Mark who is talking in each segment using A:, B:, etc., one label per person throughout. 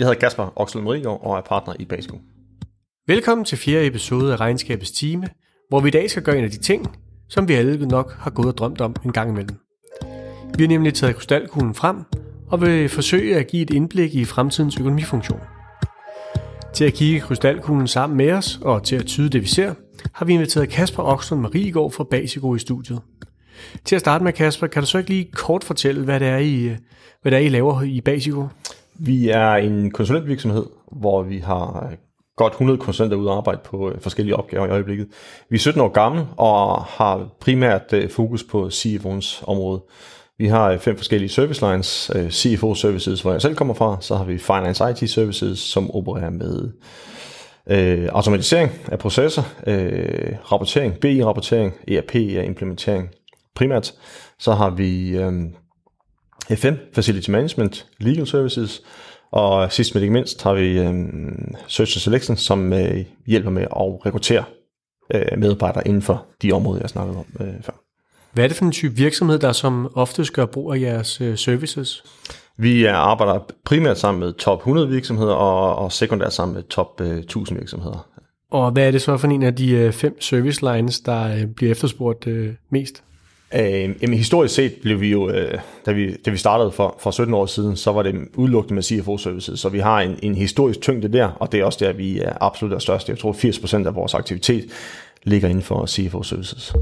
A: Jeg hedder Kasper Oxlund Riggaard og er partner i Basico.
B: Velkommen til fjerde episode af Regnskabets Time, hvor vi i dag skal gøre en af de ting, som vi alle nok har gået og drømt om en gang imellem. Vi har nemlig taget krystalkuglen frem og vil forsøge at give et indblik i fremtidens økonomifunktion. Til at kigge krystalkuglen sammen med os og til at tyde det, vi ser, har vi inviteret Kasper Oxlund Marigård fra Basico i studiet. Til at starte med, Kasper, kan du så ikke lige kort fortælle, hvad det er, I, øh, hvad det er, I laver i Basico?
A: Vi er en konsulentvirksomhed, hvor vi har øh, godt 100 konsulenter ude at arbejde på øh, forskellige opgaver i øjeblikket. Vi er 17 år gamle og har primært øh, fokus på CFO'ens område. Vi har fem forskellige service lines. CFO Services, hvor jeg selv kommer fra. Så har vi Finance IT Services, som opererer med øh, automatisering af processer, øh, rapportering, BI-rapportering, ERP-implementering primært. Så har vi øh, FM, Facility Management, Legal Services, og sidst men ikke mindst har vi øh, Search and Selection, som øh, hjælper med at rekruttere øh, medarbejdere inden for de områder, jeg snakkede om øh, før.
B: Hvad er det for en type virksomhed, der som oftest gør brug af jeres øh, services?
A: Vi arbejder primært sammen med top 100 virksomheder og, og sekundært sammen med top øh, 1000 virksomheder.
B: Og hvad er det så for en af de øh, fem service lines, der øh, bliver efterspurgt øh, mest?
A: Øh, jamen, historisk set blev vi jo, øh, da, vi, da vi startede for, for 17 år siden, så var det udelukkende med CFO-services, så vi har en, en historisk tyngde der, og det er også der, vi er absolut er største. Jeg tror, 80% af vores aktivitet ligger inden for CFO-services.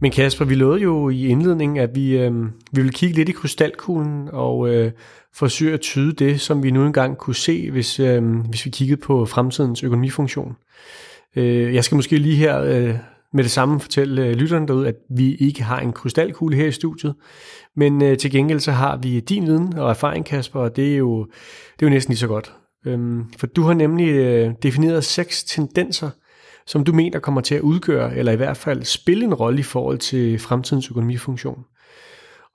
B: Men Kasper, vi lovede jo i indledningen, at vi, øh, vi ville kigge lidt i krystalkuglen og øh, forsøge at tyde det, som vi nu engang kunne se, hvis, øh, hvis vi kiggede på fremtidens økonomifunktion. Øh, jeg skal måske lige her øh, med det samme fortælle øh, lytterne derude, at vi ikke har en krystalkugle her i studiet, men øh, til gengæld så har vi din viden og erfaring, Kasper, og det er jo, det er jo næsten lige så godt. Øhm, for du har nemlig øh, defineret seks tendenser, som du mener kommer til at udgøre, eller i hvert fald spille en rolle i forhold til fremtidens økonomifunktion.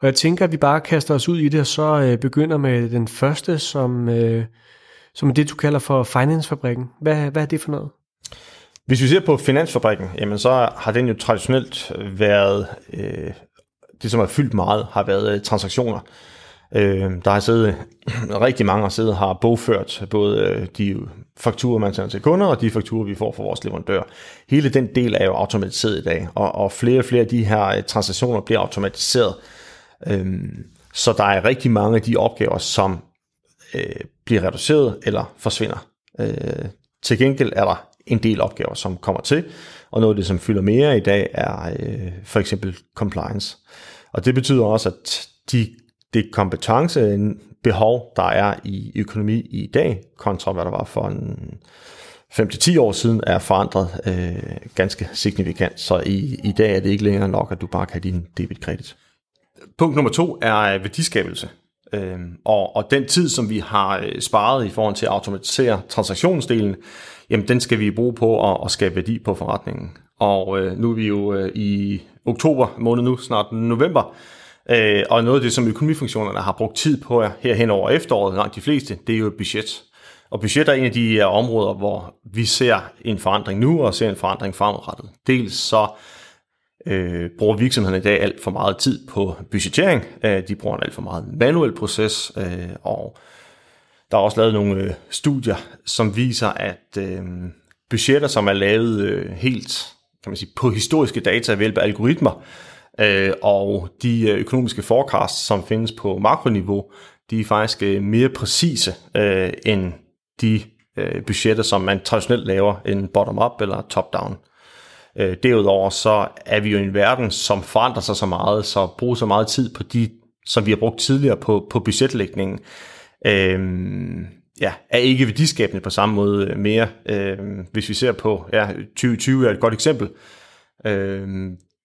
B: Og jeg tænker, at vi bare kaster os ud i det, og så øh, begynder med den første, som, øh, som er det, du kalder for Finance-fabrikken. Hvad, hvad er det for noget?
A: Hvis vi ser på Finansfabrikken, jamen så har den jo traditionelt øh, været, øh, det som har fyldt meget, har været øh, transaktioner. Øh, der har siddet, rigtig mange der siddet har bogført både øh, de fakturer, man sender til kunder, og de fakturer, vi får fra vores leverandør. Hele den del er jo automatiseret i dag, og, og flere og flere af de her øh, transaktioner bliver automatiseret. Øh, så der er rigtig mange af de opgaver, som øh, bliver reduceret eller forsvinder. Øh, til gengæld er der en del opgaver, som kommer til, og noget af det, som fylder mere i dag, er øh, for eksempel compliance. Og det betyder også, at de, det kompetencebehov, der er i økonomi i dag, kontra hvad der var for en 5-10 år siden, er forandret øh, ganske signifikant. Så i, i dag er det ikke længere nok, at du bare kan have din debit-kredit. Punkt nummer to er værdiskabelse. Øhm, og, og den tid, som vi har øh, sparet i forhold til at automatisere transaktionsdelen, jamen den skal vi bruge på at, at skabe værdi på forretningen. Og øh, nu er vi jo øh, i oktober måned nu, snart november, øh, og noget af det, som økonomifunktionerne har brugt tid på her hen over efteråret, langt de fleste, det er jo budget. Og budget er en af de øh, områder, hvor vi ser en forandring nu, og ser en forandring fremadrettet. Dels så øh, Øh, bruger virksomhederne i dag alt for meget tid på budgettering. Øh, de bruger en alt for meget manuel proces, øh, og der er også lavet nogle øh, studier, som viser, at øh, budgetter, som er lavet øh, helt kan man sige, på historiske data ved hjælp af algoritmer, øh, og de øh, økonomiske forecasts, som findes på makroniveau, de er faktisk øh, mere præcise øh, end de øh, budgetter, som man traditionelt laver en bottom-up eller top-down. Øh, Øh, derudover så er vi jo i en verden, som forandrer sig så meget, så bruge så meget tid på de, som vi har brugt tidligere på, på budgetlægningen, øh, ja, er ikke værdiskabende på samme måde øh, mere. Øh, hvis vi ser på, ja, 2020 er et godt eksempel. Øh,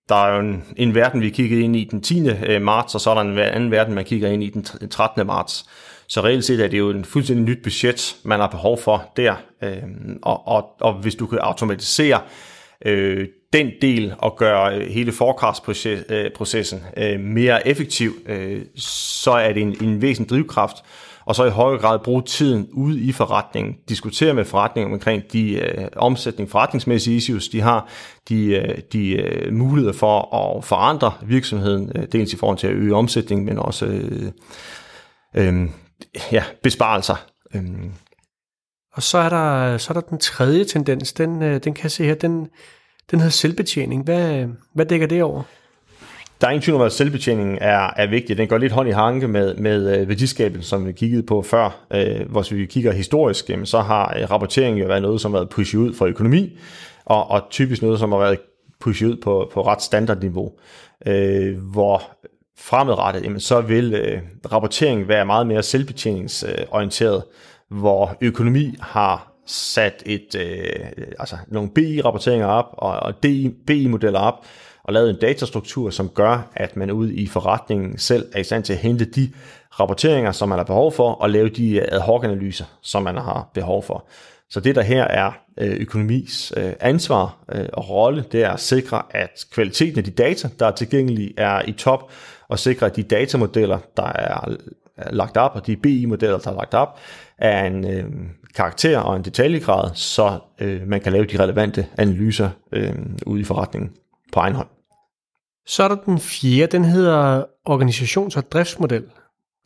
A: der er jo en, en verden, vi kiggede ind i den 10. Øh, marts, og så er der en anden verden, man kigger ind i den 13. marts. Så reelt set er det jo en fuldstændig nyt budget, man har behov for der. Øh, og, og, og hvis du kan automatisere øh, den del og gøre hele forecast-processen øh, øh, mere effektiv, øh, så er det en, en væsentlig drivkraft og så i højere grad bruge tiden ude i forretningen, diskutere med forretningen omkring de øh, omsætning, forretningsmæssige issues, de har, de, øh, de øh, muligheder for at forandre virksomheden, øh, dels i forhold til at øge omsætning, men også øh, øh, ja, besparelser. Øh.
B: Og så er, der, så er der den tredje tendens, den, øh, den kan jeg se her, den, den hedder selvbetjening. Hvad, hvad dækker det over?
A: Der er ingen tvivl om, at selvbetjeningen er, er vigtig. Den går lidt hånd i hanke med, med øh, værdiskabelsen, værdiskabet, som vi kiggede på før. Øh, hvis vi kigger historisk, jamen, så har øh, rapporteringen jo været noget, som har været pushet ud fra økonomi, og, og typisk noget, som har været pushet ud på, på ret standardniveau. Øh, hvor fremadrettet, jamen, så vil øh, rapporteringen være meget mere selvbetjeningsorienteret, hvor økonomi har sat et, øh, altså nogle BI-rapporteringer op og, og BI-modeller op, og lavet en datastruktur, som gør, at man ude i forretningen selv er i stand til at hente de rapporteringer, som man har behov for, og lave de øh, ad hoc-analyser, som man har behov for. Så det, der her er øh, økonomis øh, ansvar og rolle, det er at sikre, at kvaliteten af de data, der er tilgængelige, er i top, og sikre, at de datamodeller, der er lagt op, og de BI-modeller, der er lagt op, er en øh, karakter og en detaljegrad, så øh, man kan lave de relevante analyser øh, ude i forretningen på egen hånd.
B: Så er der den fjerde, den hedder organisations- og driftsmodel.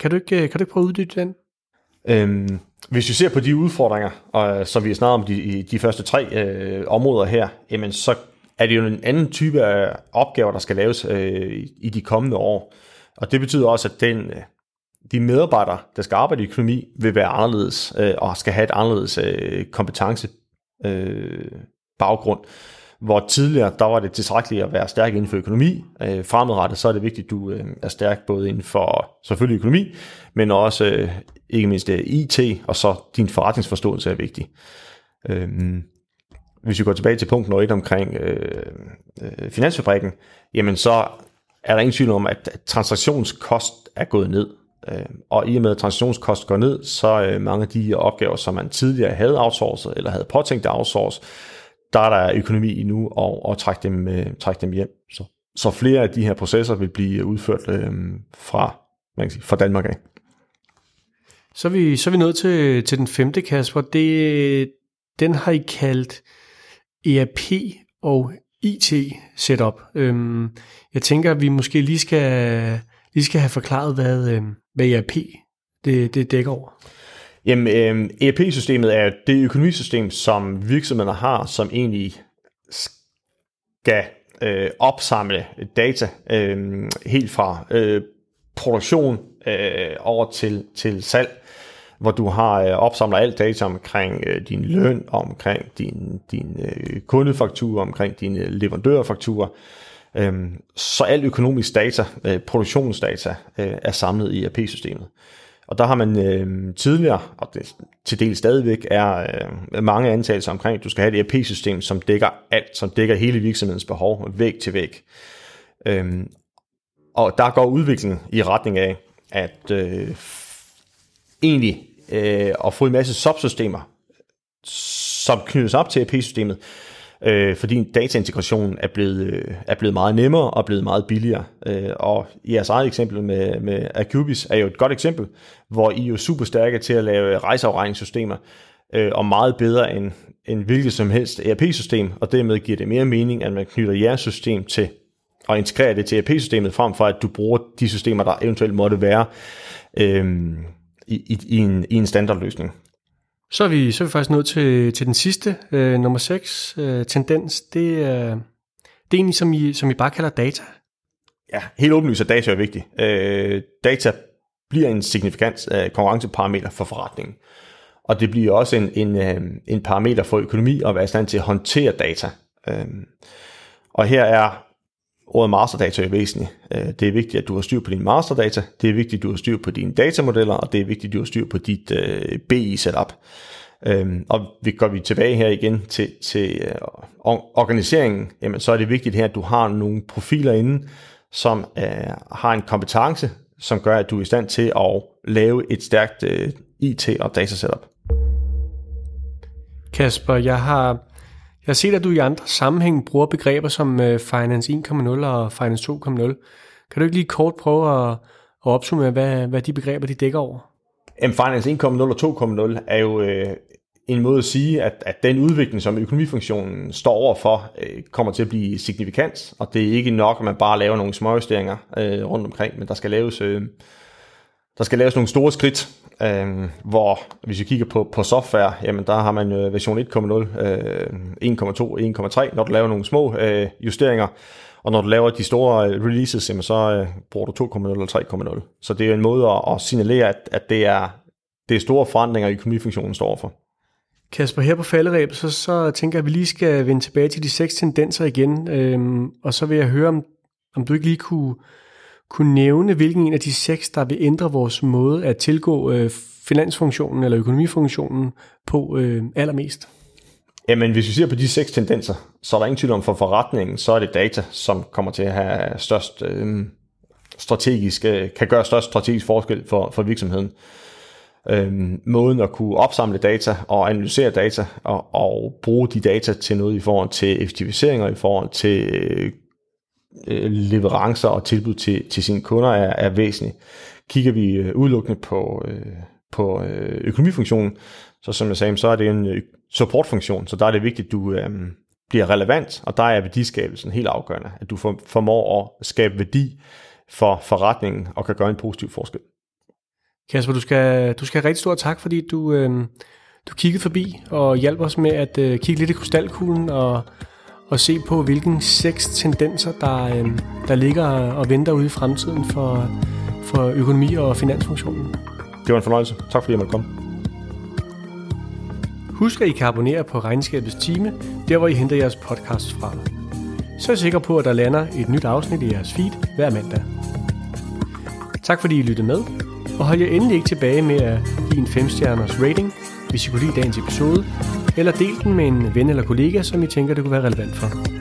B: Kan du ikke, kan du ikke prøve at uddybe den?
A: Øhm, hvis vi ser på de udfordringer, og, som vi har snakket om de, de første tre øh, områder her, jamen så er det jo en anden type af opgaver, der skal laves øh, i de kommende år. Og det betyder også, at den, øh, de medarbejdere, der skal arbejde i økonomi, vil være anderledes øh, og skal have et anderledes øh, kompetence øh, baggrund. Hvor tidligere, der var det tilstrækkeligt at være stærk inden for økonomi. Øh, fremadrettet, så er det vigtigt, at du øh, er stærk både inden for selvfølgelig økonomi, men også øh, ikke mindst øh, IT, og så din forretningsforståelse er vigtig. Øh, hvis vi går tilbage til punkt 1 omkring øh, øh, finansfabrikken, jamen så er der ingen tvivl om, at transaktionskost er gået ned. Øh, og i og med at transaktionskost går ned, så øh, mange af de opgaver, som man tidligere havde outsourcet, eller havde påtænkt at outsource, der er der økonomi i nu, og, og trække, dem, øh, trække dem hjem. Så, så flere af de her processer vil blive udført øh, fra, man kan sige, fra Danmark af.
B: Så er vi, så er vi nået til, til den femte, Kasper. Det, den har I kaldt ERP og IT setup. Øhm, jeg tænker, at vi måske lige skal, i skal have forklaret, hvad, øh, hvad ERP det, det dækker over.
A: Jamen, øh, ERP-systemet er det økonomisystem, som virksomheder har, som egentlig skal øh, opsamle data øh, helt fra øh, produktion øh, over til, til salg, hvor du har øh, opsamler alt data omkring øh, din løn, omkring din, din øh, kundefaktur, omkring dine leverandørfakturer. Øhm, så alt økonomisk data, øh, produktionsdata, øh, er samlet i ERP-systemet. Og der har man øh, tidligere, og det til del stadigvæk, er øh, mange antagelser omkring, at du skal have et ERP-system, som dækker alt, som dækker hele virksomhedens behov, væg til væg. Øh, og der går udviklingen i retning af, at øh, egentlig øh, at få en masse subsystemer, som knyttes op til ERP-systemet, øh, fordi dataintegrationen er blevet, øh, er blevet meget nemmere og blevet meget billigere. Øh, og jeres eget eksempel med, med Acubis er jo et godt eksempel, hvor I er jo super stærke til at lave rejseafregningssystemer, øh, og meget bedre end, end hvilket som helst ERP-system, og dermed giver det mere mening, at man knytter jeres system til og integrere det til ERP-systemet, frem for at du bruger de systemer, der eventuelt måtte være øh, i, i, i, en, i en standardløsning.
B: Så er vi, så er vi faktisk nået til, til den sidste, øh, nummer 6, øh, tendens. Det, øh, det er egentlig, som I, som I bare kalder data.
A: Ja, helt åbenlyst at data er vigtigt. Øh, data bliver en signifikant øh, konkurrenceparameter for forretningen. Og det bliver også en, en, øh, en parameter for økonomi at være i stand til at håndtere data. Øh, og her er ordet masterdata er væsentligt. Øh, det er vigtigt, at du har styr på dine masterdata, det er vigtigt, at du har styr på dine datamodeller, og det er vigtigt, at du har styr på dit øh, BI-setup. Øhm, og vi går vi tilbage her igen til, til øh, organiseringen, jamen, så er det vigtigt her, at du har nogle profiler inde, som øh, har en kompetence, som gør, at du er i stand til at lave et stærkt øh, IT- og datasetup.
B: Kasper, jeg har jeg har set, at du i andre sammenhæng bruger begreber som øh, Finance 1.0 og Finance 2.0. Kan du ikke lige kort prøve at, at opsummere, hvad, hvad de begreber de dækker over?
A: Jamen, Finance 1.0 og 2.0 er jo øh, en måde at sige, at, at den udvikling, som økonomifunktionen står overfor, øh, kommer til at blive signifikant, og det er ikke nok, at man bare laver nogle småjusteringer øh, rundt omkring, men der skal laves øh, der skal laves nogle store skridt, øh, hvor hvis vi kigger på, på software, jamen der har man øh, version 1.0, øh, 1.2, 1.3, når du laver nogle små øh, justeringer, og når du laver de store øh, releases, jamen så øh, bruger du 2.0 eller 3.0. Så det er en måde at, at signalere, at, at det, er, det er store forandringer, økonomifunktionen står for.
B: Kasper, her på falderæb, så, så tænker jeg, at vi lige skal vende tilbage til de seks tendenser igen, øhm, og så vil jeg høre, om, om du ikke lige kunne, kunne nævne, hvilken en af de seks, der vil ændre vores måde at tilgå øh, finansfunktionen eller økonomifunktionen på øh, allermest?
A: Jamen, hvis vi ser på de seks tendenser, så er der ingen tvivl om for forretningen, så er det data, som kommer til at have størst øh, strategisk, øh, kan gøre størst strategisk forskel for, for virksomheden. Øh, måden at kunne opsamle data og analysere data og, og bruge de data til noget i forhold til effektiviseringer, i forhold til øh, øh, leverancer og tilbud til, til sine kunder er, er væsentligt. Kigger vi øh, udelukkende på, øh, på øh, økonomifunktionen, så som jeg sagde, så er det en øh, supportfunktion, så der er det vigtigt, at du øh, bliver relevant, og der er værdiskabelsen helt afgørende, at du formår at skabe værdi for forretningen og kan gøre en positiv forskel.
B: Kasper, du skal, du skal have rigtig stor tak, fordi du, øh, du kiggede forbi og hjalp os med at øh, kigge lidt i krystalkuglen og, og se på, hvilken seks tendenser, der, øh, der ligger og venter ude i fremtiden for, for økonomi og finansfunktionen.
A: Det var en fornøjelse. Tak fordi jeg måtte komme.
B: Husk at I kan abonnere på Regnskabets Time, der hvor I henter jeres podcast fra. Så er sikker på, at der lander et nyt afsnit i jeres feed hver mandag. Tak fordi I lyttede med, og hold jer endelig ikke tilbage med at give en 5-stjerners rating, hvis I kunne lide dagens episode, eller del den med en ven eller kollega, som I tænker, det kunne være relevant for.